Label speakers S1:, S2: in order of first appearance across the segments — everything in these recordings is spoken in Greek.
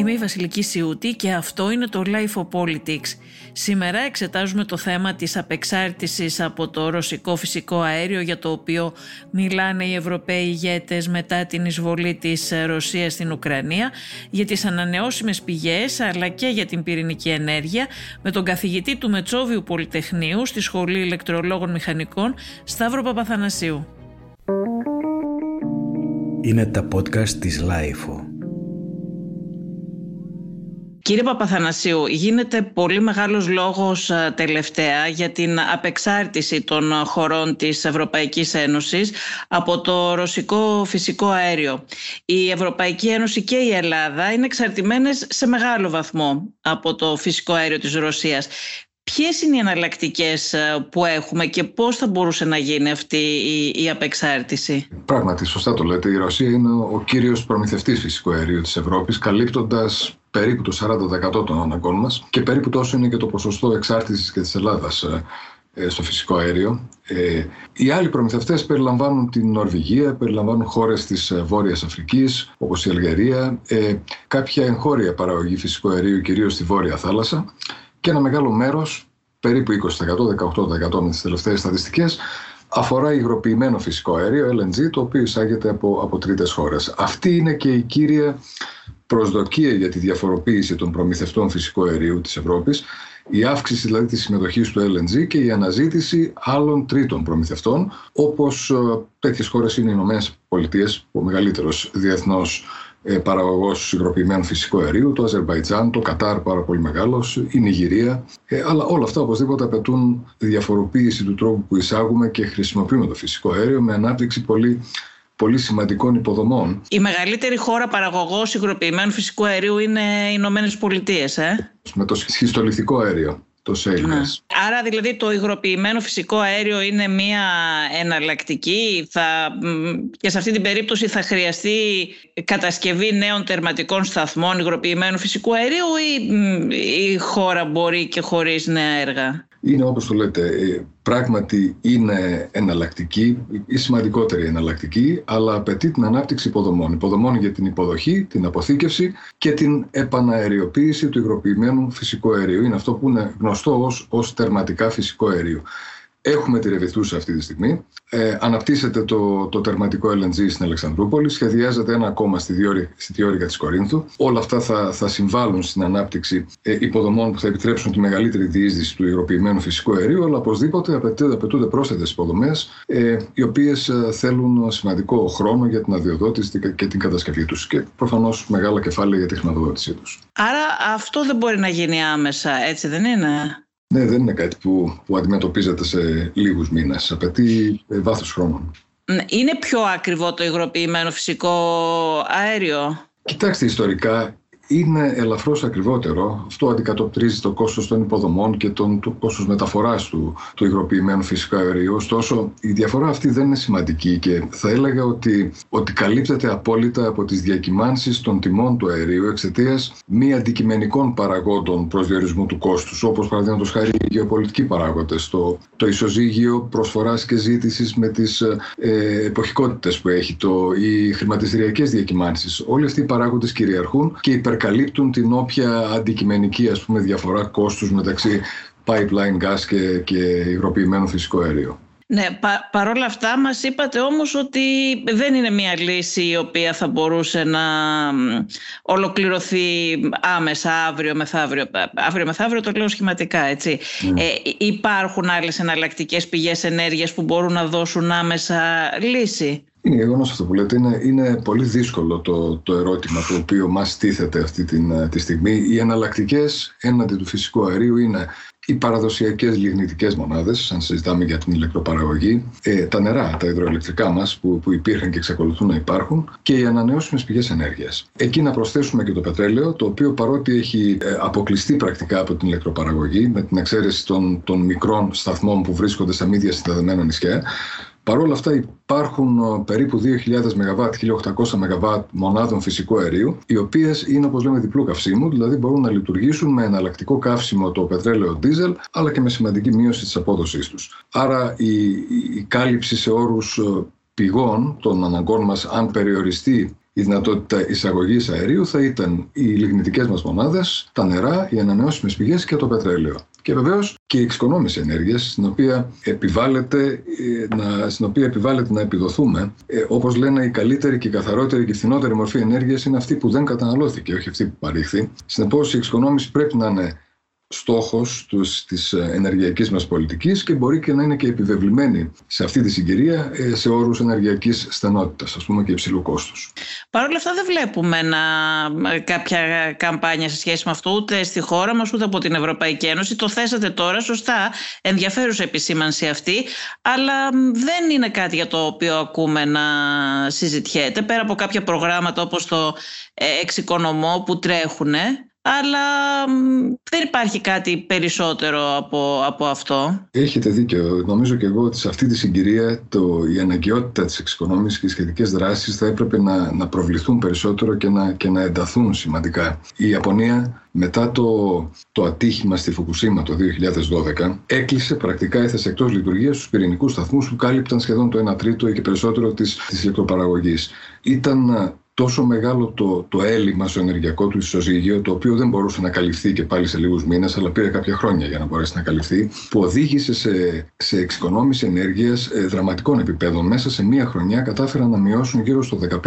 S1: Είμαι η Βασιλική Σιούτη και αυτό είναι το Life of Politics. Σήμερα εξετάζουμε το θέμα της απεξάρτησης από το ρωσικό φυσικό αέριο για το οποίο μιλάνε οι Ευρωπαίοι ηγέτες μετά την εισβολή της Ρωσίας στην Ουκρανία, για τις ανανεώσιμες πηγές αλλά και για την πυρηνική ενέργεια με τον καθηγητή του Μετσόβιου Πολυτεχνείου στη Σχολή Ηλεκτρολόγων Μηχανικών Σταύρο Παπαθανασίου.
S2: Είναι τα podcast της LIFO.
S1: Κύριε Παπαθανασίου, γίνεται πολύ μεγάλος λόγος ε, τελευταία για την απεξάρτηση των χωρών της Ευρωπαϊκής Ένωσης από το ρωσικό φυσικό αέριο. Η Ευρωπαϊκή Ένωση και η Ελλάδα είναι εξαρτημένες σε μεγάλο βαθμό από το φυσικό αέριο της Ρωσίας. Ποιες είναι οι εναλλακτικές ε, που έχουμε και πώς θα μπορούσε να γίνει αυτή η, η απεξάρτηση;
S3: Πράγματι, σωστά το λέτε. Η Ρωσία είναι ο κύριος προμηθευτής φυσικού αερίου της Ευρώπης, καλύπτοντας περίπου το 40% των αναγκών μας και περίπου τόσο είναι και το ποσοστό εξάρτησης και της Ελλάδας ε, ε, στο φυσικό αέριο. Ε, οι άλλοι προμηθευτές περιλαμβάνουν την Νορβηγία, περιλαμβάνουν χώρες της Βόρειας Αφρικής, όπως η Αλγερία, ε, κάποια εγχώρια παραγωγή φυσικού αερίου, κυρίως στη Βόρεια Θάλασσα και ένα μεγάλο μέρος, περίπου 20%, 18% με τις τελευταίες στατιστικές, αφορά υγροποιημένο φυσικό αέριο, LNG, το οποίο εισάγεται από, από τρίτες χώρες. Αυτή είναι και η κύρια προσδοκία για τη διαφοροποίηση των προμηθευτών φυσικού αερίου της Ευρώπης, η αύξηση δηλαδή της συμμετοχής του LNG και η αναζήτηση άλλων τρίτων προμηθευτών, όπως ε, τέτοιες χώρες είναι οι Ηνωμένες Πολιτείες, ο μεγαλύτερος διεθνώς ε, παραγωγός υγροποιημένου φυσικού αερίου, το Αζερβαϊτζάν, το Κατάρ πάρα πολύ μεγάλος, η Νιγηρία, ε, αλλά όλα αυτά οπωσδήποτε απαιτούν διαφοροποίηση του τρόπου που εισάγουμε και χρησιμοποιούμε το φυσικό αέριο με ανάπτυξη πολύ πολύ σημαντικών υποδομών.
S1: Η μεγαλύτερη χώρα παραγωγός υγροποιημένου φυσικού αερίου είναι οι Ηνωμένες Πολιτείες, ε;
S3: Με το σχιστολιθικό αέριο. Το ναι.
S1: Άρα δηλαδή το υγροποιημένο φυσικό αέριο είναι μία εναλλακτική θα, και σε αυτή την περίπτωση θα χρειαστεί κατασκευή νέων τερματικών σταθμών υγροποιημένου φυσικού αερίου ή η χώρα μπορεί και χωρίς νέα έργα;
S3: Είναι όπως το λέτε, ε, πράγματι είναι εναλλακτική, η σημαντικότερη εναλλακτική, αλλά απαιτεί την ανάπτυξη υποδομών. Υποδομών για την υποδοχή, την αποθήκευση και την επαναεριοποίηση του υγροποιημένου φυσικού αερίου. Είναι αυτό που είναι γνωστό ως, ως τερματικά φυσικό αέριο. Έχουμε τη Ρεβιθούσα αυτή τη στιγμή. Ε, αναπτύσσεται το, το τερματικό LNG στην Αλεξανδρούπολη. Σχεδιάζεται ένα ακόμα στη, διόρυ, στη Διόρυγα της Κορίνθου. Όλα αυτά θα, θα συμβάλλουν στην ανάπτυξη ε, υποδομών που θα επιτρέψουν τη μεγαλύτερη διείσδυση του υγροποιημένου φυσικού αερίου. Αλλά οπωσδήποτε απαιτούνται, απαιτούνται πρόσθετες υποδομές, ε, οι οποίες ε, θέλουν σημαντικό χρόνο για την αδειοδότηση και την κατασκευή τους. Και προφανώς μεγάλα κεφάλαια για τη χρηματοδότησή τους.
S1: Άρα αυτό δεν μπορεί να γίνει άμεσα, έτσι δεν είναι;
S3: Ναι, δεν είναι κάτι που, που αντιμετωπίζεται σε λίγους μήνες. Απαιτεί ε, βάθος χρόνου.
S1: Ναι, είναι πιο ακριβό το υγροποιημένο φυσικό αέριο;
S3: Κοιτάξτε, ιστορικά είναι ελαφρώς ακριβότερο. Αυτό αντικατοπτρίζει το κόστος των υποδομών και τον, το κόστος μεταφοράς του, του υγροποιημένου φυσικού αερίου. Ωστόσο, η διαφορά αυτή δεν είναι σημαντική και θα έλεγα ότι, ότι καλύπτεται απόλυτα από τις διακυμάνσεις των τιμών του αερίου εξαιτίας μη αντικειμενικών παραγόντων προσδιορισμού του κόστους, όπως παραδείγματος χάρη οι γεωπολιτικοί παράγοντες, το, το ισοζύγιο προσφοράς και ζήτησης με τις ε, εποχικότητες που έχει, το, οι χρηματιστηριακές διακυμάνσεις. Όλοι αυτοί οι παράγοντες κυριαρχούν και υπερ καλύπτουν την όποια αντικειμενική ας πούμε, διαφορά κόστους μεταξύ pipeline gas και, και υγροποιημένο φυσικό αέριο.
S1: Ναι, πα, παρόλα αυτά μας είπατε όμως ότι δεν είναι μια λύση η οποία θα μπορούσε να ολοκληρωθεί άμεσα αύριο μεθαύριο. Αύριο μεθαύριο το λέω σχηματικά, έτσι. Ναι. Ε, υπάρχουν άλλες εναλλακτικές πηγές ενέργειας που μπορούν να δώσουν άμεσα λύση;
S3: Είναι γεγονός αυτό που λέτε. Είναι, είναι πολύ δύσκολο το, το ερώτημα το οποίο μας τίθεται αυτή την, τη στιγμή. Οι εναλλακτικές έναντι του φυσικού αερίου είναι οι παραδοσιακές λιγνητικές μονάδες, αν συζητάμε για την ηλεκτροπαραγωγή, ε, τα νερά, τα υδροελεκτρικά μας που, που υπήρχαν και εξακολουθούν να υπάρχουν και οι ανανεώσιμες πηγές ενέργειας. Εκεί να προσθέσουμε και το πετρέλαιο, το οποίο παρότι έχει ε, αποκλειστεί πρακτικά από την ηλεκτροπαραγωγή, με την εξαίρεση των, των μικρών σταθμών που βρίσκονται στα μίδια συνδεδεμένα νησιά, Παρ' όλα αυτά υπάρχουν ε, περίπου 2.000 ΜΒ, 1.800 ΜΒ μονάδων φυσικού αερίου, οι οποίες είναι όπως λέμε διπλού καυσίμου, δηλαδή μπορούν να λειτουργήσουν με εναλλακτικό καύσιμο το πετρέλαιο δίζελ, αλλά και με σημαντική μείωση της απόδοσής τους. Άρα η, η κάλυψη σε όρους ε, πηγών των αναγκών μας αν περιοριστεί η δυνατότητα εισαγωγής αερίου θα ήταν οι λιγνητικές μας μονάδες, τα νερά, οι ανανεώσιμες πηγές και το πετρέλαιο. Και βεβαίως και η εξοικονόμηση ενέργειας, στην οποία επιβάλλεται ε, να, στην οποία επιβάλλεται να επιδοθούμε. Ε, Όπως λένε, η καλύτερη και η καθαρότερη και η φθηνότερη μορφή ενέργειας είναι αυτή που δεν καταναλώθηκε, όχι αυτή που παρήχθη. Συνεπώς, η εξοικονόμηση πρέπει να είναι στόχος τους, της ε, ενεργειακής μας πολιτικής και μπορεί και να είναι και επιβεβλημένη σε αυτή τη συγκυρία ε, σε όρους ενεργειακής στενότητας, ας πούμε και υψηλού κόστους.
S1: Παρ' όλα αυτά δεν βλέπουμε να, ε, κάποια καμπάνια σε σχέση με αυτό ούτε στη χώρα μας ούτε από την Ευρωπαϊκή Ένωση. Το θέσατε τώρα σωστά, ενδιαφέρουσα επισήμανση αυτή, αλλά δεν είναι κάτι για το οποίο ακούμε να συζητιέται πέρα από κάποια προγράμματα όπως το εξοικονομώ που τρέχουν αλλά δεν υπάρχει κάτι περισσότερο από, από αυτό.
S3: Έχετε δίκιο. Νομίζω και εγώ ότι σε αυτή τη συγκυρία το, η αναγκαιότητα της εξοικονόμησης και οι σχετικές δράσεις θα έπρεπε να, να προβληθούν περισσότερο και να, και να ενταθούν σημαντικά. Η Ιαπωνία μετά το, το ατύχημα στη Φουκουσίμα το 2012 έκλεισε πρακτικά έθεσε εκτός λειτουργίας στους πυρηνικούς σταθμούς που κάλυπταν σχεδόν το 1 τρίτο ή και περισσότερο της, της ηλεκτροπαραγωγής. Ήταν τόσο μεγάλο το, το έλλειμμα στο ενεργειακό του ισοζύγιο, το οποίο δεν μπορούσε να καλυφθεί και πάλι σε λίγους μήνες, αλλά πήρε κάποια χρόνια για να μπορέσει να καλυφθεί, που οδήγησε σε, σε εξοικονόμηση ενέργειας ε, δραματικών επιπέδων. Μέσα σε μία χρονιά κατάφεραν να μειώσουν γύρω στο 15%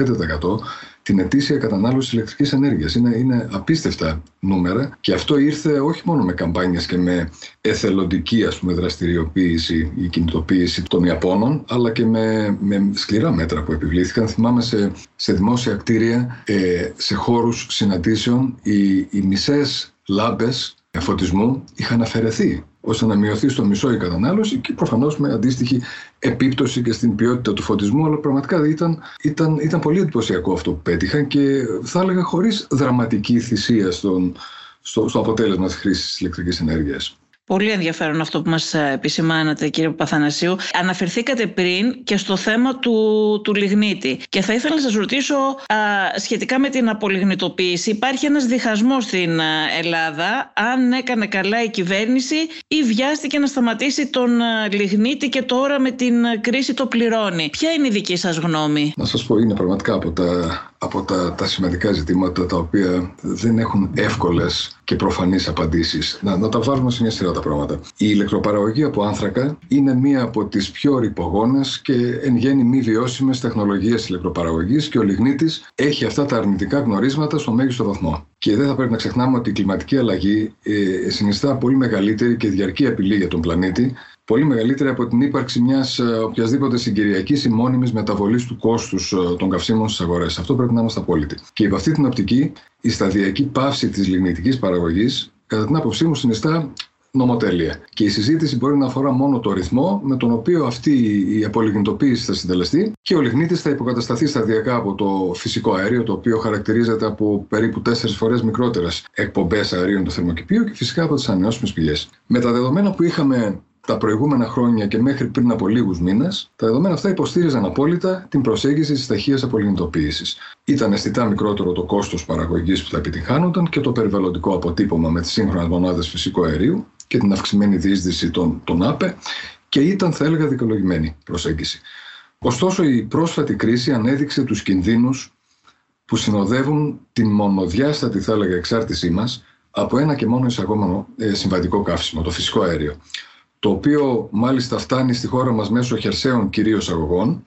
S3: την ετήσια κατανάλωση ηλεκτρικής ενέργειας. Είναι, είναι απίστευτα νούμερα και αυτό ήρθε όχι μόνο με καμπάνιες και με εθελοντική ας πούμε, δραστηριοποίηση ή κινητοποίηση των Ιαπώνων, αλλά και με, με σκληρά μέτρα που επιβλήθηκαν. Θυμάμαι σε, σε δημόσια κτίρια, ε, σε χώρους συναντήσεων, οι, οι μισές λάμπες φωτισμού είχαν αφαιρεθεί ώστε να μειωθεί στο μισό η κατανάλωση και προφανώς με αντίστοιχη επίπτωση και στην ποιότητα του φωτισμού. Αλλά πραγματικά ήταν, ήταν, ήταν πολύ εντυπωσιακό αυτό που πέτυχαν και θα έλεγα χωρίς δραματική θυσία στον, στο, στο αποτέλεσμα της χρήσης ηλεκτρικής ενέργειας.
S1: Πολύ ενδιαφέρον αυτό που μας ε, επισημάνατε κύριε Παθανασίου. Αναφερθήκατε πριν και στο θέμα του, του λιγνίτη και θα ήθελα να σας ρωτήσω α, σχετικά με την απολιγνητοποίηση. Υπάρχει ένας διχασμός στην ε, Ελλάδα αν έκανε καλά η κυβέρνηση ή βιάστηκε να σταματήσει τον ε, λιγνίτη και τώρα με την κρίση το πληρώνει. Ποια είναι η δική σας γνώμη;
S3: Να σας πω είναι πραγματικά από τα από τα, τα σημαντικά ζητήματα τα οποία δεν έχουν εύκολες και προφανείς απαντήσεις. Να, να τα βάλουμε σε μια σειρά τα πράγματα. Η ηλεκτροπαραγωγή από άνθρακα είναι μία από τις πιο ρηπογόνες και εν γέννη μη βιώσιμες τεχνολογίες ηλεκτροπαραγωγής και ο λιγνίτης έχει αυτά τα αρνητικά γνωρίσματα στο μέγιστο βαθμό. Και δεν θα πρέπει να ξεχνάμε ότι η κλιματική αλλαγή ε, συνιστά πολύ μεγαλύτερη και διαρκή απειλή για τον πλανήτη πολύ μεγαλύτερη από την ύπαρξη μιας ε, οποιασδήποτε συγκυριακής ή μόνιμης μεταβολής του κόστους ε, των καυσίμων στις αγορές. Αυτό πρέπει να είμαστε απόλυτοι. Και υπό αυτή την οπτική, η σταδιακή πάυση της λιγνητική παραγωγής, κατά την άποψή μου, συνιστά νομοτέλεια. Και η συζήτηση μπορεί να αφορά μόνο το ρυθμό με τον οποίο αυτή η απολιγνητοποίηση θα συντελεστεί και ο λιγνίτης θα υποκατασταθεί σταδιακά από το φυσικό αέριο, το οποίο χαρακτηρίζεται από περίπου τέσσερις φορές μικρότερες εκπομπές αερίων του θερμοκηπίου και φυσικά από τις ανανεώσιμες πηγές. Με τα δεδομένα που είχαμε τα προηγούμενα χρόνια και μέχρι πριν από λίγους μήνες, τα δεδομένα αυτά υποστήριζαν απόλυτα την προσέγγιση της ταχείας απολυνητοποίησης. Ήταν αισθητά μικρότερο το κόστος παραγωγής που θα επιτυγχάνονταν και το περιβαλλοντικό αποτύπωμα με τις σύγχρονες μονάδες φυσικού αερίου και την αυξημένη διείσδυση των, των ΑΠΕ και ήταν, θα έλεγα, δικαιολογημένη προσέγγιση. Ωστόσο, η πρόσφατη κρίση ανέδειξε τους κινδύνους που συνοδεύουν την μονοδιάστατη, θα έλεγα, εξάρτησή μας από ένα και μόνο εισαγόμενο ε, συμβατικό καύσιμο, το φυσικό αέριο το οποίο μάλιστα φτάνει στη χώρα μας μέσω χερσαίων κυρίως αγωγών,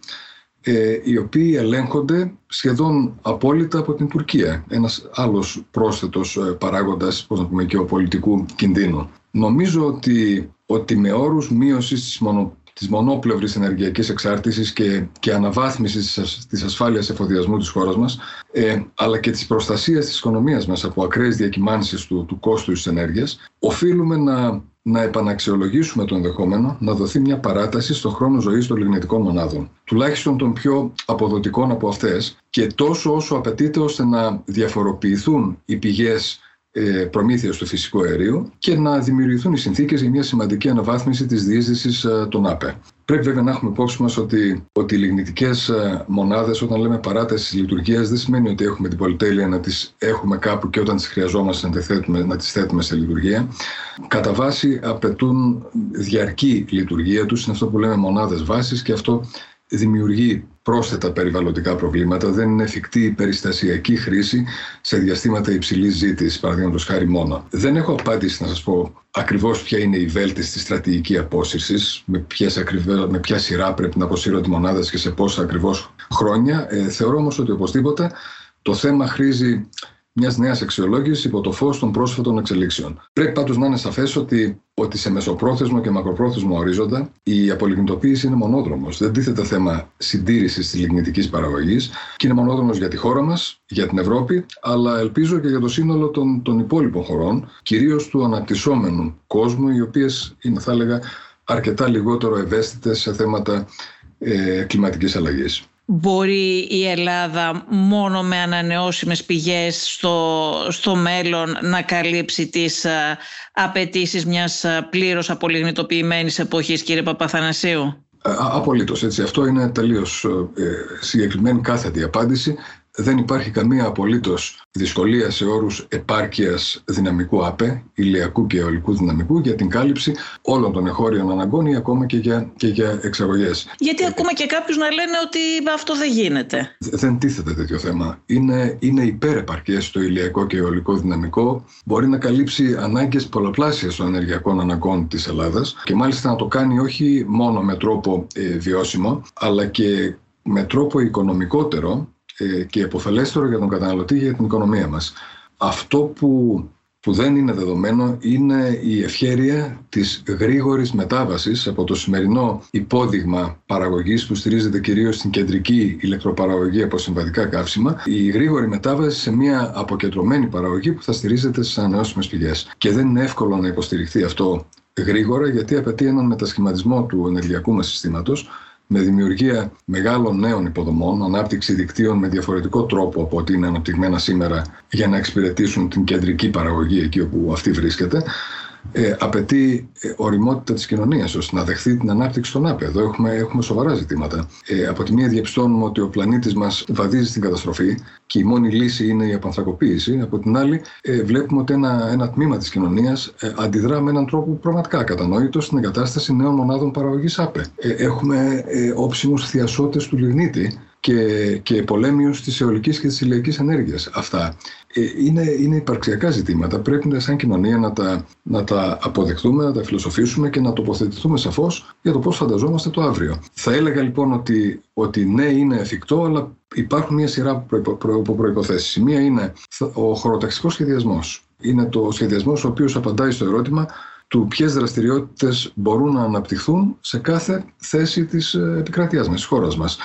S3: ε, οι οποίοι ελέγχονται σχεδόν απόλυτα από την Τουρκία. Ένας άλλος πρόσθετος ε, παράγοντας, πώς να πούμε, και ο πολιτικού κινδύνου. Νομίζω ότι, ότι με όρους μείωσης της, μονο, της μονόπλευρης ενεργειακής εξάρτησης και, και αναβάθμισης της ασφάλειας εφοδιασμού της χώρας μας, ε, αλλά και της προστασίας της οικονομίας μας από ακραίες διακυμάνσεις του, του κόστου της ενέργειας, οφείλουμε να να επαναξιολογήσουμε το ενδεχόμενο να δοθεί μια παράταση στο χρόνο ζωής των λιγνητικών μονάδων, τουλάχιστον των πιο αποδοτικών από αυτές, και τόσο όσο απαιτείται ώστε να διαφοροποιηθούν οι πηγές ε, προμήθειας του φυσικού αερίου και να δημιουργηθούν οι συνθήκες για μια σημαντική αναβάθμιση της διείσδυσης ε, των ΑΠΕ. Πρέπει βέβαια να έχουμε υπόψη μας ότι, ότι οι λιγνητικές ε, μονάδες, όταν λέμε παράταση της λειτουργίας, δεν σημαίνει ότι έχουμε την πολυτέλεια να τις έχουμε κάπου και όταν τις χρειαζόμαστε να τις θέτουμε σε λειτουργία. Κατά βάση απαιτούν διαρκή λειτουργία τους, είναι αυτό που λέμε μονάδες βάσης και αυτό δημιουργεί πρόσθετα περιβαλλοντικά προβλήματα, δεν είναι εφικτή η περιστασιακή χρήση σε διαστήματα υψηλής ζήτησης, παραδείγματος χάρη μόνο. Δεν έχω απάντηση να σας πω ακριβώς ποια είναι η βέλτιστη στρατηγική απόσυρσης, με, με ποια σειρά πρέπει να αποσύρονται μονάδες και σε πόσα ακριβώς χρόνια. Ε, θεωρώ όμως ότι οπωσδήποτε το θέμα χρήζει μιας νέας αξιολόγησης υπό το φως των πρόσφατων εξελίξεων. Πρέπει πάντως να είναι σαφές ότι, ότι σε μεσοπρόθεσμο και μακροπρόθεσμο ορίζοντα η απολιγνητοποίηση είναι μονόδρομος. Δεν τίθεται θέμα συντήρησης της λιγνητικής παραγωγής και είναι μονόδρομος για τη χώρα μας, για την Ευρώπη, αλλά ελπίζω και για το σύνολο των, των υπόλοιπων χωρών, κυρίως του αναπτυσσόμενου κόσμου, οι οποίες είναι, θα έλεγα, αρκετά λιγότερο ευαίσθητες σε θέματα ε, κλιματικής αλλαγής
S1: μπορεί η Ελλάδα μόνο με ανανεώσιμες πηγές στο, στο μέλλον να καλύψει τις α, ε, απαιτήσεις μιας α, ε, πλήρως απολιγνητοποιημένης εποχής, κύριε Παπαθανασίου;
S3: Απολύτως έτσι. Αυτό είναι τελείως ε, συγκεκριμένη κάθετη απάντηση δεν υπάρχει καμία απολύτως δυσκολία σε όρους επάρκειας δυναμικού ΑΠΕ, ηλιακού και αιωλικού δυναμικού για την κάλυψη όλων των εχώριων αναγκών ή ακόμα και για, και για εξαγωγές.
S1: Γιατί ακούμε και κάποιους να λένε ότι αυτό δεν γίνεται.
S3: Δεν τίθεται τέτοιο θέμα. Είναι, είναι υπερεπαρκές το ηλιακό και αιωλικό δυναμικό. Μπορεί να καλύψει ανάγκες πολλαπλάσιας των ενεργειακών αναγκών της Ελλάδας και μάλιστα να το κάνει όχι μόνο με τρόπο ε, βιώσιμο, αλλά και με τρόπο οικονομικότερο ε, και επωφελέστερο για τον καταναλωτή για την οικονομία μας. Αυτό που, που δεν είναι δεδομένο είναι η ευχέρεια της γρήγορης μετάβασης από το σημερινό υπόδειγμα παραγωγής που στηρίζεται κυρίως στην κεντρική ηλεκτροπαραγωγή από συμβατικά καύσιμα, η γρήγορη μετάβαση σε μια αποκεντρωμένη παραγωγή που θα στηρίζεται στις ανανεώσιμες πηγές. Και δεν είναι εύκολο να υποστηριχθεί αυτό γρήγορα γιατί απαιτεί έναν μετασχηματισμό του ενεργειακού μας συστήματος με δημιουργία μεγάλων νέων υποδομών, ανάπτυξη δικτύων με διαφορετικό τρόπο από ό,τι είναι αναπτυγμένα σήμερα για να εξυπηρετήσουν την κεντρική παραγωγή εκεί όπου αυτή βρίσκεται, ε, απαιτεί ε, οριμότητα της κοινωνίας ώστε να δεχθεί την ανάπτυξη των ΑΠΕ. Εδώ έχουμε, έχουμε σοβαρά ζητήματα. Ε, από τη μία διαπιστώνουμε ότι ο πλανήτης μας βαδίζει στην καταστροφή και η μόνη λύση είναι η απανθρακοποίηση. Από την άλλη, ε, βλέπουμε ότι ένα, ένα τμήμα της κοινωνίας ε, αντιδρά με έναν τρόπο πραγματικά κατανόητο στην εγκατάσταση νέων μονάδων παραγωγής ΑΠΕ. Ε, έχουμε ε, όψιμους θειασότες του λιγνίτη και, και πολέμιους της αιωλικής και της ηλιακής ενέργειας. Αυτά ε, είναι, είναι υπαρξιακά ζητήματα. Πρέπει σαν κοινωνία να τα, να τα αποδεχτούμε, να τα φιλοσοφήσουμε και να τοποθετηθούμε σαφώς για το πώς φανταζόμαστε το αύριο. Θα έλεγα λοιπόν ότι, ότι ναι είναι εφικτό, αλλά υπάρχουν μια σειρά από προ, προ, προϋποθέσεις. μία είναι ο χωροταξικός σχεδιασμός. Είναι το σχεδιασμός ο οποίος απαντάει στο ερώτημα του ποιες δραστηριότητες μπορούν να αναπτυχθούν σε κάθε θέση της ε, επικρατείας μας, της χώρας μας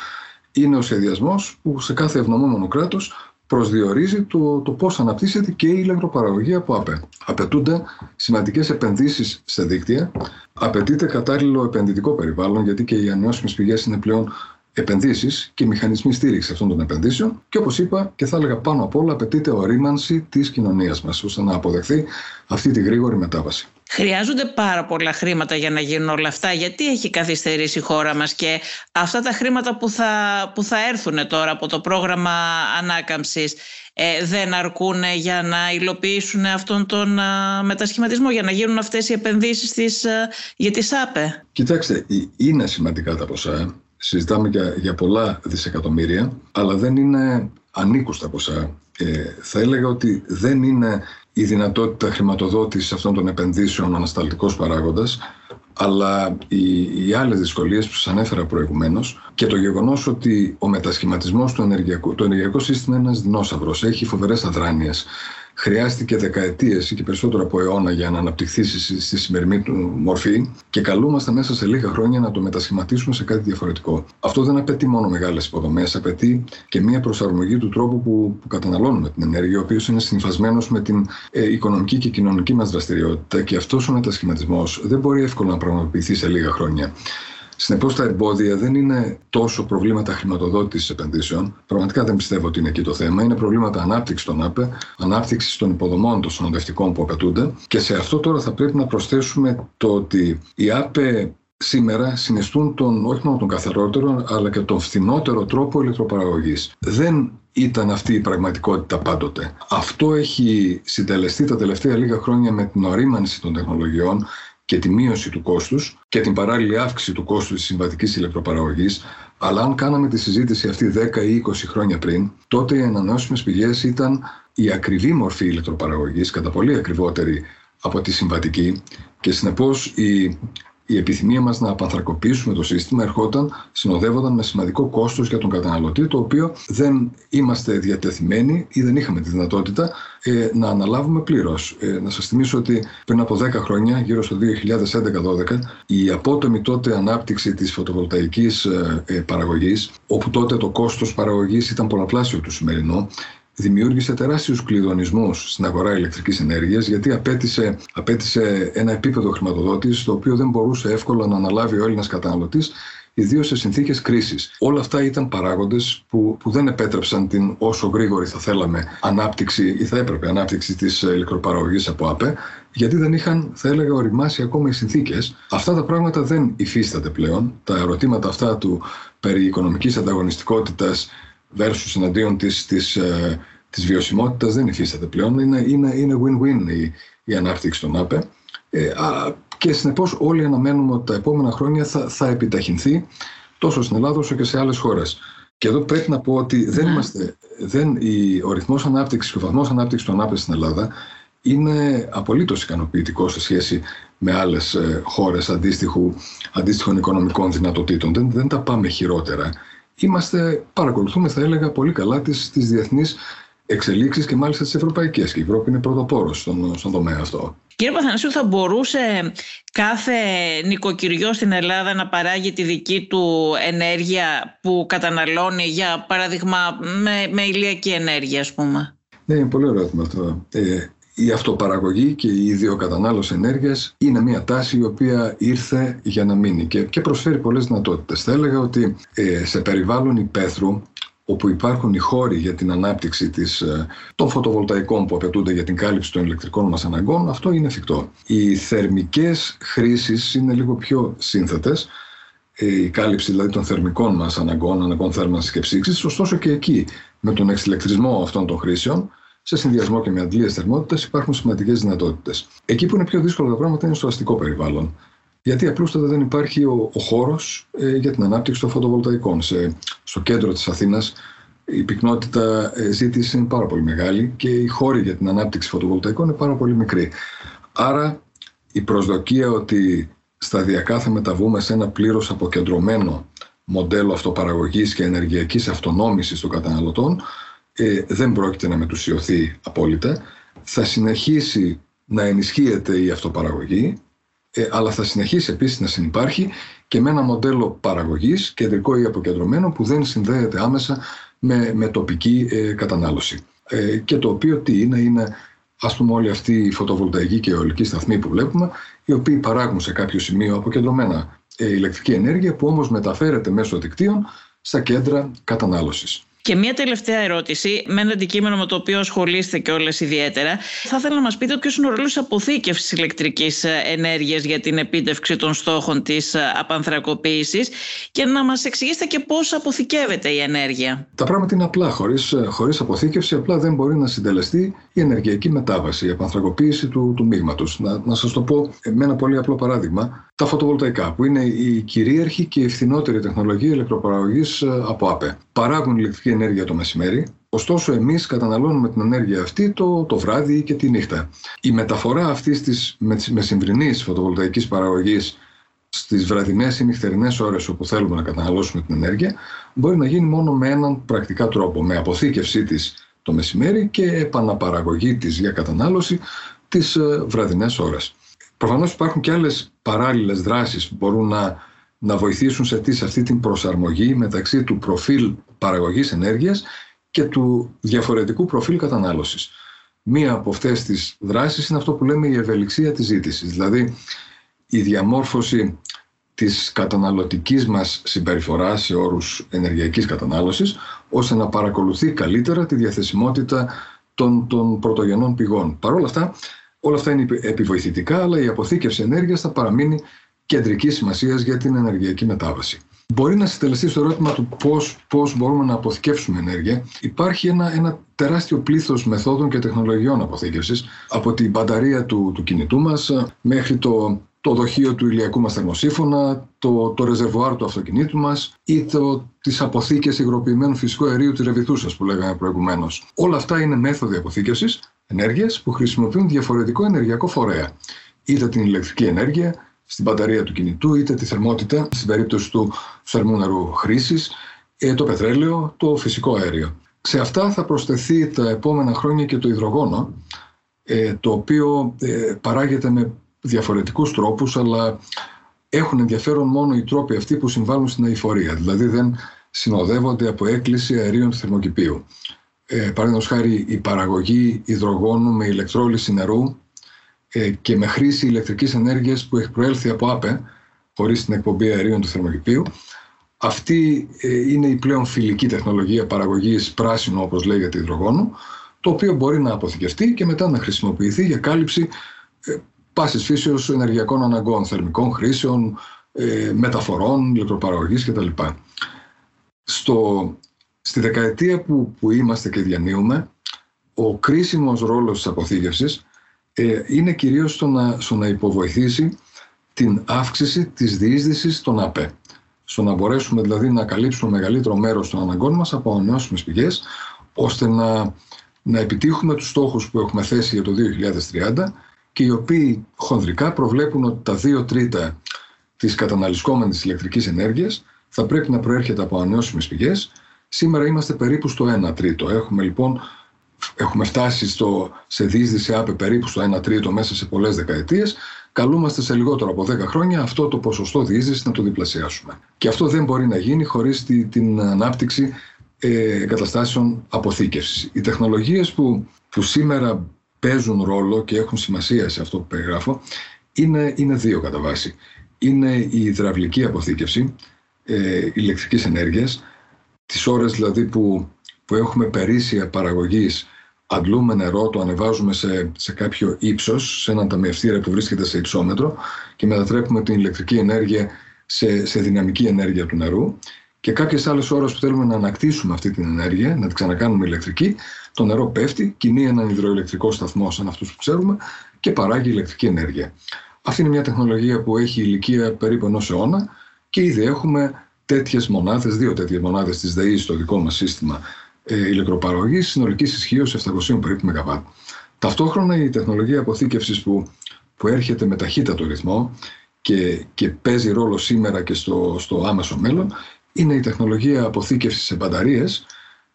S3: είναι ο σχεδιασμός που σε κάθε ευνομόμενο κράτος προσδιορίζει το, το πώς αναπτύσσεται και η ηλεκτροπαραγωγή από ΑΠΕ. Απαιτούνται σημαντικές επενδύσεις σε δίκτυα, απαιτείται κατάλληλο επενδυτικό περιβάλλον, γιατί και οι ανανεώσιμες πηγές είναι πλέον επενδύσεις και μηχανισμοί στήριξης αυτών των επενδύσεων. Και όπως είπα, και θα έλεγα πάνω απ' όλα, απαιτείται ορίμανση της κοινωνίας μας, ώστε να αποδεχθεί αυτή τη γρήγορη μετάβαση.
S1: Χρειάζονται πάρα πολλά χρήματα για να γίνουν όλα αυτά. Γιατί έχει καθυστερήσει η χώρα μας και αυτά τα χρήματα που θα, που θα έρθουν τώρα από το πρόγραμμα ανάκαμψης ε, δεν αρκούν για να υλοποιήσουν αυτόν τον μετασχηματισμό, για να γίνουν αυτές οι επενδύσεις της, για τη ΣΑΠΕ;
S3: Κοιτάξτε, είναι σημαντικά τα ποσά. Συζητάμε για, για πολλά δισεκατομμύρια, αλλά δεν είναι ανήκουστα ποσά. Ε, θα έλεγα ότι δεν είναι η δυνατότητα χρηματοδότησης αυτών των επενδύσεων ανασταλτικός παράγοντας, αλλά οι, οι άλλες δυσκολίες που σας ανέφερα προηγουμένως και το γεγονός ότι ο μετασχηματισμός του ενεργειακού, το ενεργειακό σύστημα είναι ένας δεινόσαυρος, έχει φοβερές αδράνειες χρειάστηκε δεκαετίες ή και περισσότερο από αιώνα για να αναπτυχθεί στη σημερινή του μορφή και καλούμαστε μέσα σε λίγα χρόνια να το μετασχηματίσουμε σε κάτι διαφορετικό. Αυτό δεν απαιτεί μόνο μεγάλες υποδομές, απαιτεί και μια προσαρμογή του τρόπου που, που καταναλώνουμε την ενέργεια, ο οποίος είναι συμφασμένο με την ε, οικονομική και κοινωνική μας δραστηριότητα και αυτός ο μετασχηματισμός δεν μπορεί εύκολα να πραγματοποιηθεί σε λίγα χρόνια. Συνεπώς, τα εμπόδια δεν είναι τόσο προβλήματα χρηματοδότησης επενδύσεων. Πραγματικά δεν πιστεύω ότι είναι εκεί το θέμα. Είναι προβλήματα ανάπτυξης των ΑΠΕ, ανάπτυξης των υποδομών των συνοδευτικών που απαιτούνται. Και σε αυτό τώρα θα πρέπει να προσθέσουμε το ότι οι ΑΠΕ σήμερα συνιστούν τον, όχι μόνο τον καθαρότερο, αλλά και τον φθηνότερο τρόπο ηλεκτροπαραγωγής. Δεν ήταν αυτή η πραγματικότητα πάντοτε. Αυτό έχει συντελεστεί τα τελευταία λίγα χρόνια με την ορίμανση των τεχνολογιών και τη μείωση του κόστους και την παράλληλη αύξηση του κόστου της συμβατικής ηλεκτροπαραγωγής, αλλά αν κάναμε τη συζήτηση αυτή 10 ή 20 χρόνια πριν, τότε οι ανανεώσιμες πηγές ήταν η ακριβή μορφή ηλεκτροπαραγωγής, κατά πολύ ακριβότερη από τη συμβατική και συνεπώς η η επιθυμία μας να απανθρακοποιήσουμε το σύστημα ερχόταν, συνοδεύονταν με σημαντικό κόστος για τον καταναλωτή, το οποίο δεν είμαστε διατεθειμένοι ή δεν είχαμε τη δυνατότητα ε, να αναλάβουμε πλήρως. Ε, να σας θυμίσω ότι πριν από 10 χρόνια, γύρω στο 2011-2012, η απότομη τότε ανάπτυξη της φωτοβολταϊκής ε, ε, παραγωγής, όπου τότε το κόστος παραγωγής ήταν πολλαπλάσιο του σημερινού, δημιούργησε τεράστιους κλειδονισμούς στην αγορά ηλεκτρικής ενέργειας γιατί απέτησε, απέτησε ένα επίπεδο χρηματοδότησης το οποίο δεν μπορούσε εύκολα να αναλάβει ο Έλληνας καταναλωτής ιδίως σε συνθήκες κρίσης. Όλα αυτά ήταν παράγοντες που, που δεν επέτρεψαν την όσο γρήγορη θα θέλαμε ανάπτυξη ή θα έπρεπε ανάπτυξη της ηλεκτροπαραγωγής από ΑΠΕ, γιατί δεν είχαν, θα έλεγα, οριμάσει ακόμα οι συνθήκες. Αυτά τα πράγματα δεν υφίσταται πλέον. Τα ερωτήματα αυτά του περί οικονομικής ανταγωνιστικότητας versus εναντίον της, της, ε, της βιωσιμότητας δεν υφίσταται πλέον. Είναι, είναι, είναι win-win η, η ανάπτυξη των ΑΠΕ. Ε, και συνεπώς όλοι αναμένουμε ότι τα επόμενα χρόνια θα, θα επιταχυνθεί τόσο στην Ελλάδα όσο και σε άλλες χώρες. Και εδώ πρέπει να πω ότι δεν ναι. είμαστε, δεν, η, ο ρυθμός ανάπτυξης και ο βαθμός ανάπτυξης των ΑΠΕ στην Ελλάδα είναι απολύτως ικανοποιητικό σε σχέση με άλλες ε, χώρες αντίστοιχων οικονομικών δυνατοτήτων. Δεν, δεν τα πάμε χειρότερα είμαστε, παρακολουθούμε θα έλεγα πολύ καλά τις, τις διεθνείς εξελίξεις και μάλιστα τις ευρωπαϊκές και η Ευρώπη είναι πρωτοπόρος στον, στον τομέα αυτό.
S1: Κύριε Παθανασίου, θα μπορούσε κάθε νοικοκυριό στην Ελλάδα να παράγει τη δική του ενέργεια που καταναλώνει, για παράδειγμα, με, με ηλιακή ενέργεια, ας πούμε;
S3: Ναι, είναι πολύ ωραίο αυτό. Ε, η αυτοπαραγωγή και η ιδιοκατανάλωση ενέργειας είναι μια τάση η οποία ήρθε για να μείνει και, και προσφέρει πολλές δυνατότητες. Θα έλεγα ότι ε, σε περιβάλλον υπαίθρου όπου υπάρχουν οι χώροι για την ανάπτυξη της, ε, των φωτοβολταϊκών που απαιτούνται για την κάλυψη των ηλεκτρικών μας αναγκών, αυτό είναι εφικτό. Οι θερμικές χρήσεις είναι λίγο πιο σύνθετες, ε, η κάλυψη δηλαδή των θερμικών μας αναγκών, αναγκών θέρμανσης και ψήξης, ωστόσο και εκεί με τον εξηλεκτρισμό αυτών των χρήσεων σε συνδυασμό και με αντλίες θερμότητας υπάρχουν σημαντικές δυνατότητες. Εκεί που είναι πιο δύσκολα τα πράγματα είναι στο αστικό περιβάλλον. Γιατί απλούστατα δεν υπάρχει ο, ο χώρος ε, για την ανάπτυξη των φωτοβολταϊκών. Σε, στο κέντρο της Αθήνας η πυκνότητα ε, ζήτηση είναι πάρα πολύ μεγάλη και οι χώροι για την ανάπτυξη φωτοβολταϊκών είναι πάρα πολύ μικροί. Άρα η προσδοκία ότι σταδιακά θα μεταβούμε σε ένα πλήρως αποκεντρωμένο μοντέλο αυτοπαραγωγής και ενεργειακής αυτονόμησης των καταναλωτών ε, δεν πρόκειται να μετουσιωθεί απόλυτα. Θα συνεχίσει να ενισχύεται η αυτοπαραγωγή, ε, αλλά θα συνεχίσει επίσης να συνεπάρχει και με ένα μοντέλο παραγωγής, κεντρικό ή αποκεντρωμένο, που δεν συνδέεται άμεσα με, με τοπική ε, κατανάλωση. Ε, και το οποίο τι είναι, είναι ας πούμε όλοι αυτοί οι φωτοβολταϊκοί και αιωλικοί σταθμοί που βλέπουμε, οι οποίοι παράγουν σε κάποιο σημείο αποκεντρωμένα ε, ηλεκτρική ενέργεια, που όμως μεταφέρεται μέσω δικτύων στα κέντρα κατανάλωσης.
S1: Και μία τελευταία ερώτηση, με ένα αντικείμενο με το οποίο ασχολείστε και όλες ιδιαίτερα. Θα ήθελα να μας πείτε ποιος είναι ο ρόλος αποθήκευσης ηλεκτρικής ενέργειας για την επίτευξη των στόχων της απανθρακοποίησης και να μας εξηγήσετε και πώς αποθηκεύεται η ενέργεια.
S3: Τα πράγματα είναι απλά. Χωρίς, χωρίς αποθήκευση απλά δεν μπορεί να συντελεστεί η ενεργειακή μετάβαση, η απανθρακοποίηση του, του μείγματος. Να, να σας το πω με ένα πολύ απλό παράδειγμα. Τα φωτοβολταϊκά που είναι η κυρίαρχη και η φθηνότερη τεχνολογία ηλεκτροπαραγωγής από ΑΠΕ. Παράγουν ηλεκτρική ενέργεια το μεσημέρι, ωστόσο εμείς καταναλώνουμε την ενέργεια αυτή το, το βράδυ και τη νύχτα. Η μεταφορά αυτής της μεσημβρινής φωτοβολταϊκής παραγωγής στις βραδινές ή νυχτερινές ώρες όπου θέλουμε να καταναλώσουμε την ενέργεια μπορεί να γίνει μόνο με έναν πρακτικά τρόπο, με αποθήκευσή της το μεσημέρι και επαναπαραγωγή της για κατανάλωση τις ε, βραδινές ώρες. Προφανώς υπάρχουν και άλλες παράλληλες δράσεις που μπορούν να να βοηθήσουν σε, τι, σε αυτή την προσαρμογή μεταξύ του προφίλ παραγωγής ενέργειας και του διαφορετικού προφίλ κατανάλωσης. Μία από αυτές τις δράσεις είναι αυτό που λέμε η ευελιξία της ζήτησης, δηλαδή η διαμόρφωση της καταναλωτικής μας συμπεριφοράς σε όρους ενεργειακής κατανάλωσης, ώστε να παρακολουθεί καλύτερα τη διαθεσιμότητα των, των πρωτογενών πηγών. Παρ' όλα αυτά, όλα αυτά είναι επιβοηθητικά, αλλά η αποθήκευση ενέργειας θα παραμείνει κεντρική σημασία για την ενεργειακή μετάβαση. Μπορεί να συντελεστεί στο ερώτημα του πώς, πώς μπορούμε να αποθηκεύσουμε ενέργεια. Υπάρχει ένα, ένα τεράστιο πλήθος μεθόδων και τεχνολογιών αποθήκευσης από την μπαταρία του, του κινητού μας μέχρι το το δοχείο του ηλιακού μας θερμοσύφωνα, το, το ρεζερβουάρ του αυτοκινήτου μας ή το, τις αποθήκες υγροποιημένου φυσικού αερίου της ρεβιθούσας που λέγαμε προηγουμένως. Όλα αυτά είναι μέθοδοι αποθήκευσης ενέργειας που χρησιμοποιούν διαφορετικό ενεργειακό φορέα. Είτε την ηλεκτρική ενέργεια στην μπαταρία του κινητού, είτε τη θερμότητα στην περίπτωση του θερμού νερού χρήσης, ε, το πετρέλαιο, το φυσικό αέριο. Σε αυτά θα προσθεθεί τα επόμενα χρόνια και το υδρογόνο, ε, το οποίο ε, παράγεται με διαφορετικούς τρόπους, αλλά έχουν ενδιαφέρον μόνο οι τρόποι αυτοί που συμβάλλουν στην αηφορία. Δηλαδή δεν συνοδεύονται από έκκληση αερίων του θερμοκηπίου. Ε, Παραδείγματος χάρη η παραγωγή υδρογόνου με ηλεκτρόλυση νερού ε, και με χρήση ηλεκτρικής ενέργειας που έχει προέλθει από ΑΠΕ, χωρίς την εκπομπή αερίων του θερμοκηπίου. Αυτή ε, είναι η πλέον φιλική τεχνολογία παραγωγής πράσινου, όπως λέγεται, υδρογόνου, το οποίο μπορεί να αποθηκευτεί και μετά να χρησιμοποιηθεί για κάλυψη ε, πάσης φύσεως ενεργειακών αναγκών, θερμικών χρήσεων, ε, μεταφορών, ηλεκτροπαραγωγής κτλ. Στο, στη δεκαετία που, που είμαστε και διανύουμε, ο κρίσιμος ρόλος της αποθήκευσης ε, είναι κυρίως στο να, στο να υποβοηθήσει την αύξηση της διείσδυσης των ΑΠΕ. Στο να μπορέσουμε δηλαδή να καλύψουμε μεγαλύτερο μέρος των αναγκών μας από ανανεώσιμες πηγές, ώστε να, να επιτύχουμε τους στόχους που έχουμε θέσει για το 2030 και οι οποίοι χονδρικά προβλέπουν ότι τα δύο τρίτα της καταναλυσκόμενης ηλεκτρικής ενέργειας θα πρέπει να προέρχεται από ανανεώσιμες πηγές. Σήμερα είμαστε περίπου στο 1 τρίτο. Έχουμε λοιπόν έχουμε φτάσει στο, σε διείσδυση ΑΠΕ περίπου στο 1 τρίτο μέσα σε πολλές δεκαετίες. Καλούμαστε σε λιγότερο από 10 χρόνια αυτό το ποσοστό διείσδυσης να το διπλασιάσουμε. Και αυτό δεν μπορεί να γίνει χωρίς τη, την ανάπτυξη ε, εγκαταστάσεων αποθήκευσης. Οι τεχνολογίες που, που σήμερα παίζουν ρόλο και έχουν σημασία σε αυτό που περιγράφω είναι, είναι δύο κατά βάση. Είναι η υδραυλική αποθήκευση ε, ηλεκτρικής ενέργειας, τις ώρες δηλαδή που, που έχουμε περίσσια παραγωγής αντλούμε νερό, το ανεβάζουμε σε, σε κάποιο ύψος, σε έναν ταμιευτήρα που βρίσκεται σε υψόμετρο και μετατρέπουμε την ηλεκτρική ενέργεια σε, σε δυναμική ενέργεια του νερού και κάποιες άλλες ώρες που θέλουμε να ανακτήσουμε αυτή την ενέργεια, να την ξανακάνουμε ηλεκτρική, το νερό πέφτει, κινεί έναν υδροηλεκτρικό σταθμό σαν αυτούς που ξέρουμε και παράγει ηλεκτρική ενέργεια. Αυτή είναι μια τεχνολογία που έχει ηλικία περίπου ενός αιώνα και ήδη έχουμε τέτοιες μονάδες, δύο τέτοιες μονάδες της ΔΕΗ στο δικό μας σύστημα ε, ηλεκτροπαραγωγή συνολική ισχύω 700 περίπου ΜΒ. Ταυτόχρονα η τεχνολογία αποθήκευσης που, που έρχεται με ταχύτατο ρυθμό και, και παίζει ρόλο σήμερα και στο, στο άμεσο μέλλον είναι η τεχνολογία αποθήκευσης σε μπαταρίες,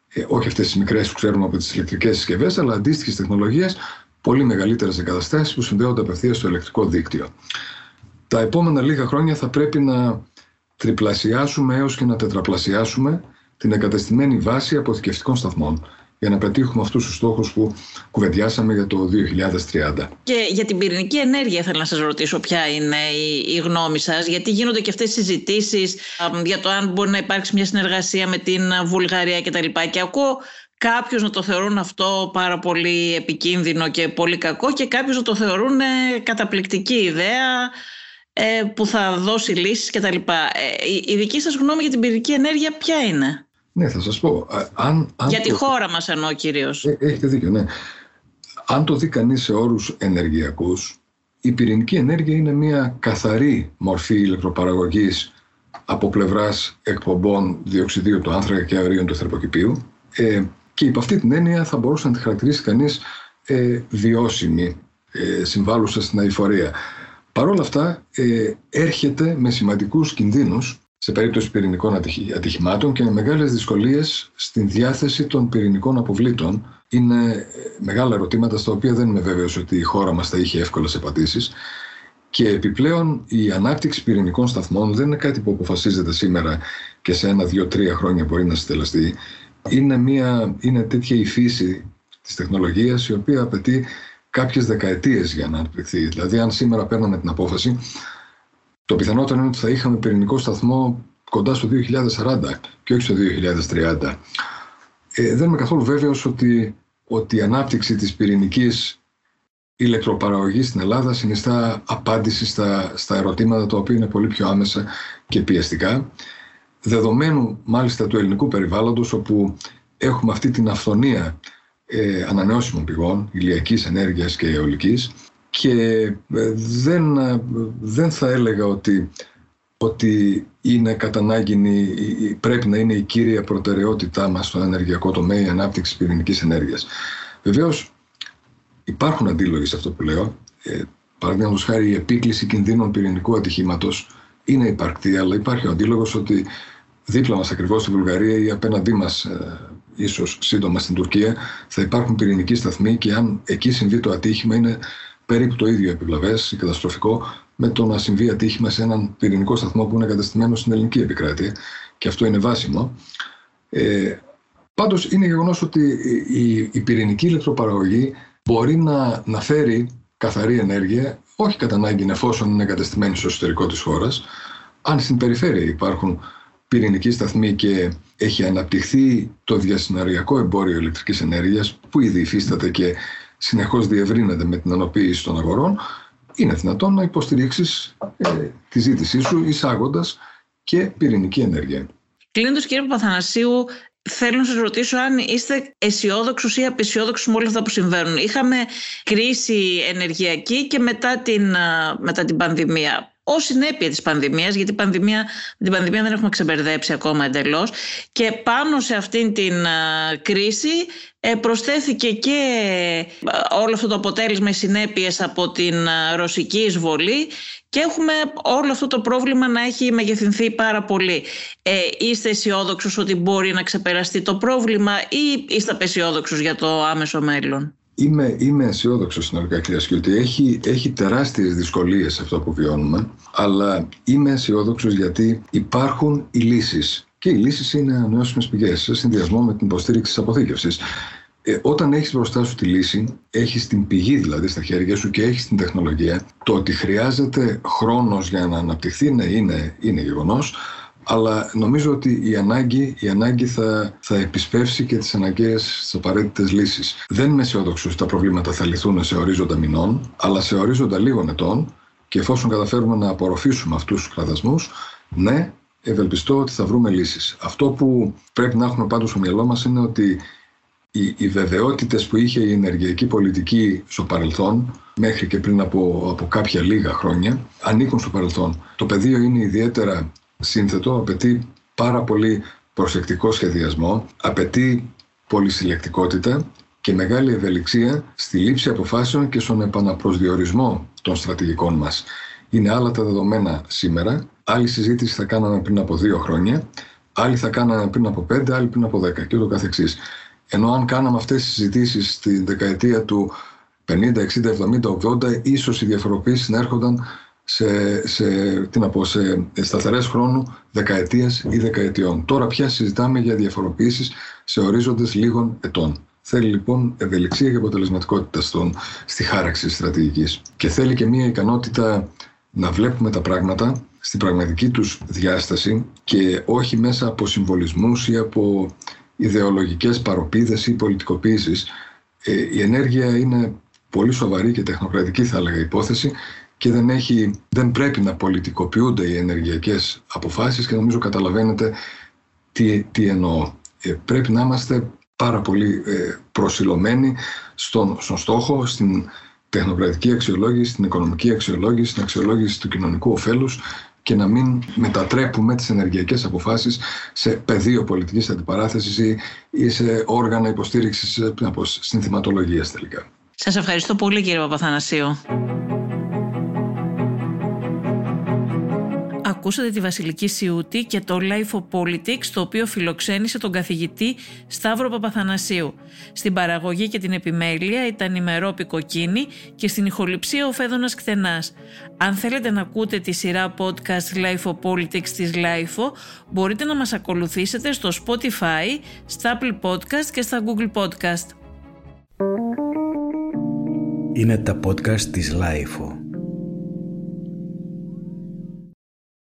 S3: ε, όχι αυτές τις μικρές που ξέρουμε από τις ηλεκτρικές συσκευές, αλλά αντίστοιχες τεχνολογίες, πολύ μεγαλύτερες εγκαταστάσεις που συνδέονται απευθείας στο ηλεκτρικό δίκτυο. Τα επόμενα λίγα χρόνια θα πρέπει να τριπλασιάσουμε έως και να τετραπλασιάσουμε την εγκαταστημένη βάση αποθηκευτικών σταθμών για να πετύχουμε αυτούς τους στόχους που κουβεντιάσαμε για το 2030.
S1: Και για την πυρηνική ενέργεια θέλω να σας ρωτήσω ποια είναι η, η γνώμη σας, γιατί γίνονται και αυτές οι συζητήσεις για το αν μπορεί να υπάρξει μια συνεργασία με την Βουλγαρία κτλ. Και, και ακούω κάποιους να το θεωρούν αυτό πάρα πολύ επικίνδυνο και πολύ κακό και κάποιους να το θεωρούν καταπληκτική ιδέα ε, που θα δώσει λύσεις κτλ. Ε, η δική σας γνώμη για την πυρηνική ενέργεια ποια είναι;
S3: Ναι, θα σας πω. Αν,
S1: αν Για τη χώρα μας εννοώ κυρίως.
S3: Ε, έχετε δίκιο, ναι. Αν το δει κανείς σε όρους ενεργειακούς, η πυρηνική ενέργεια είναι μια καθαρή μορφή ηλεκτροπαραγωγής από πλευράς εκπομπών διοξιδίου του άνθρακα και αερίων του θερμοκηπίου ε, και υπό αυτή την έννοια θα μπορούσε να τη χαρακτηρίσει κανείς ε, βιώσιμη, ε, συμβάλλουσα στην αηφορία. Παρ' όλα αυτά ε, έρχεται με σημαντικούς κινδύνους σε περίπτωση πυρηνικών ατυχημάτων και με μεγάλες δυσκολίες στην διάθεση των πυρηνικών αποβλήτων. Είναι ε, μεγάλα ερωτήματα στα οποία δεν είμαι βέβαιος ότι η χώρα μας θα είχε εύκολες απαντήσεις. Και επιπλέον η ανάπτυξη πυρηνικών σταθμών δεν είναι κάτι που αποφασίζεται σήμερα και σε ένα, δύο, τρία χρόνια μπορεί να συντελεστεί. Είναι, μια, είναι τέτοια η φύση της τεχνολογίας η οποία απαιτεί κάποιες δεκαετίες για να αναπτυχθεί. Δηλαδή αν σήμερα παίρναμε την απόφαση το πιθανότερο είναι ότι θα είχαμε πυρηνικό σταθμό κοντά στο 2040 και όχι στο 2030. Ε, δεν είμαι καθόλου βέβαιος ότι, ότι η ανάπτυξη της πυρηνικής ηλεκτροπαραγωγής στην Ελλάδα συνιστά απάντηση στα, στα ερωτήματα τα οποία είναι πολύ πιο άμεσα και πιεστικά. Δεδομένου μάλιστα του ελληνικού περιβάλλοντος όπου έχουμε αυτή την αυθονία ε, ανανεώσιμων πηγών, ηλιακής ενέργειας και αιωλικής και ε, δεν, ε, δεν θα έλεγα ότι, ότι είναι κατά ανάγκη, πρέπει να είναι η κύρια προτεραιότητά μας στο ενεργειακό τομέα η ανάπτυξη πυρηνικής ενέργειας. Βεβαίως υπάρχουν αντίλογοι σε αυτό που λέω. Ε, Παραδείγματος χάρη η επίκληση κινδύνων πυρηνικού ατυχήματος είναι υπαρκτή, αλλά υπάρχει ο αντίλογος ότι δίπλα μας ακριβώς στη Βουλγαρία ή απέναντί μας, ε, ίσως σύντομα στην Τουρκία, θα υπάρχουν πυρηνικοί σταθμοί και αν εκεί συμβεί το ατύχημα είναι περίπου το ίδιο επιβλαβές ή καταστροφικό με το να συμβεί ατύχημα σε έναν πυρηνικό σταθμό που είναι καταστημένο στην ελληνική επικράτεια. Και αυτό είναι βάσιμο. Ε, Πάντως είναι γεγονός ότι η, η πυρηνική ηλεκτροπαραγωγή μπορεί να, να φέρει καθαρή ενέργεια, όχι κατά ανάγκη εφόσον είναι εγκατεστημένη στο εσωτερικό της χώρας, αν στην περιφέρεια υπάρχουν πυρηνικοί σταθμοί και έχει αναπτυχθεί το διασυναριακό εμπόριο ηλεκτρικής ενέργειας που ήδη υφίσταται και συνεχώς διευρύνεται με την ανοποίηση των αγορών, είναι δυνατόν να υποστηρίξεις ε, τη ζήτησή σου εισάγοντας και πυρηνική ενέργεια.
S1: Κλείνοντας, κύριε Παπαθανασίου, Θέλω να σας ρωτήσω αν είστε αισιόδοξου ή απεσιόδοξου με όλα αυτά που συμβαίνουν. Είχαμε κρίση ενεργειακή και μετά την, μετά την πανδημία. Ω συνέπεια της πανδημίας, γιατί πανδημία, την πανδημία δεν έχουμε ξεμπερδέψει ακόμα εντελώς και πάνω σε αυτήν την κρίση ε, προσθέθηκε και όλο αυτό το αποτέλεσμα, οι συνέπειες από την ρωσική εισβολή και έχουμε όλο αυτό το πρόβλημα να έχει μεγεθυνθεί πάρα πολύ. Ε, είστε αισιόδοξου ότι μπορεί να ξεπεραστεί το πρόβλημα ή είστε απεσιόδοξου για το άμεσο μέλλον;
S3: Είμαι, είμαι αισιόδοξος συνολικά, κυρία Σκιώτη. Έχει, έχει τεράστιες δυσκολίες αυτό που βιώνουμε, αλλά είμαι αισιόδοξος γιατί υπάρχουν οι λύσεις. Και οι λύσεις είναι ανανεώσιμες πηγές, σε συνδυασμό με την υποστήριξη της αποθήκευσης. Ε, όταν έχεις μπροστά σου τη λύση, έχεις την πηγή δηλαδή στα χέρια σου και έχεις την τεχνολογία, το ότι χρειάζεται χρόνος για να αναπτυχθεί ναι, είναι, είναι γεγονός, αλλά νομίζω ότι η ανάγκη, η ανάγκη θα, θα επισπεύσει και τις αναγκαίες, τις απαραίτητες λύσεις. Δεν είμαι αισιόδοξος ότι τα προβλήματα θα λυθούν σε ορίζοντα μηνών, αλλά σε ορίζοντα λίγων ετών και εφόσον καταφέρουμε να απορροφήσουμε αυτούς τους κραδασμούς, ναι, ευελπιστώ ότι θα βρούμε λύσεις. Αυτό που πρέπει να έχουμε πάντως στο μυαλό μας είναι ότι οι, οι βεβαιότητες που είχε η ενεργειακή πολιτική στο παρελθόν, μέχρι και πριν από, από κάποια λίγα χρόνια, ανήκουν στο παρελθόν. Το πεδίο είναι ιδιαίτερα σύνθετο, απαιτεί πάρα πολύ προσεκτικό σχεδιασμό, απαιτεί πολυσυλλεκτικότητα και μεγάλη ευελιξία στη λήψη αποφάσεων και στον επαναπροσδιορισμό των στρατηγικών μας. Είναι άλλα τα δεδομένα σήμερα, άλλη συζήτηση θα κάναμε πριν από δύο χρόνια, άλλοι θα κάναμε πριν από πέντε, άλλοι πριν από δέκα και ούτω καθεξής. Ενώ αν κάναμε αυτές τις συζητήσεις στη δεκαετία του 50, 60, 70, 80, ίσως οι διαφοροποίησεις να έρχονταν σε, σε, τι να πω, σε σταθερές χρόνου δεκαετίας ή δεκαετιών. Τώρα πια συζητάμε για διαφοροποίησεις σε ορίζοντες λίγων ετών. Θέλει λοιπόν ευελιξία και αποτελεσματικότητα στον, στη χάραξη στρατηγικής. Και θέλει και μια ικανότητα να βλέπουμε τα πράγματα στην πραγματική τους διάσταση και όχι μέσα από συμβολισμούς ή από ιδεολογικές παροπίδες ή πολιτικοποίησεις. Ε, η ενέργεια είναι πολύ σοβαρή και τεχνοκρατική θα έλεγα υπόθεση και δεν, έχει, δεν πρέπει να πολιτικοποιούνται οι ενεργειακές αποφάσεις και νομίζω καταλαβαίνετε τι, τι εννοώ. Ε, πρέπει να είμαστε πάρα πολύ ε, προσιλωμένοι στον, στον στόχο, στην τεχνοκρατική αξιολόγηση, στην οικονομική αξιολόγηση, στην αξιολόγηση του κοινωνικού ωφέλους και να μην μετατρέπουμε τις ενεργειακές αποφάσεις σε πεδίο πολιτικής αντιπαράθεσης ή, ή σε όργανα υποστήριξης από συνθηματολογίας τελικά.
S1: Σας ευχαριστώ πολύ κύριε Παπαθανασίου. Ακούσατε τη Βασιλική Σιούτη και το Life of Politics, το οποίο φιλοξένησε τον καθηγητή Σταύρο Παπαθανασίου. Στην παραγωγή και την επιμέλεια ήταν η Μερόπη Κοκκίνη και στην ηχοληψία ο Φέδωνας Κτενάς. Αν θέλετε να ακούτε τη σειρά podcast Life of Politics της Life μπορείτε να μας ακολουθήσετε στο Spotify, στα Apple Podcast και στα Google Podcast.
S2: Είναι τα podcast της Life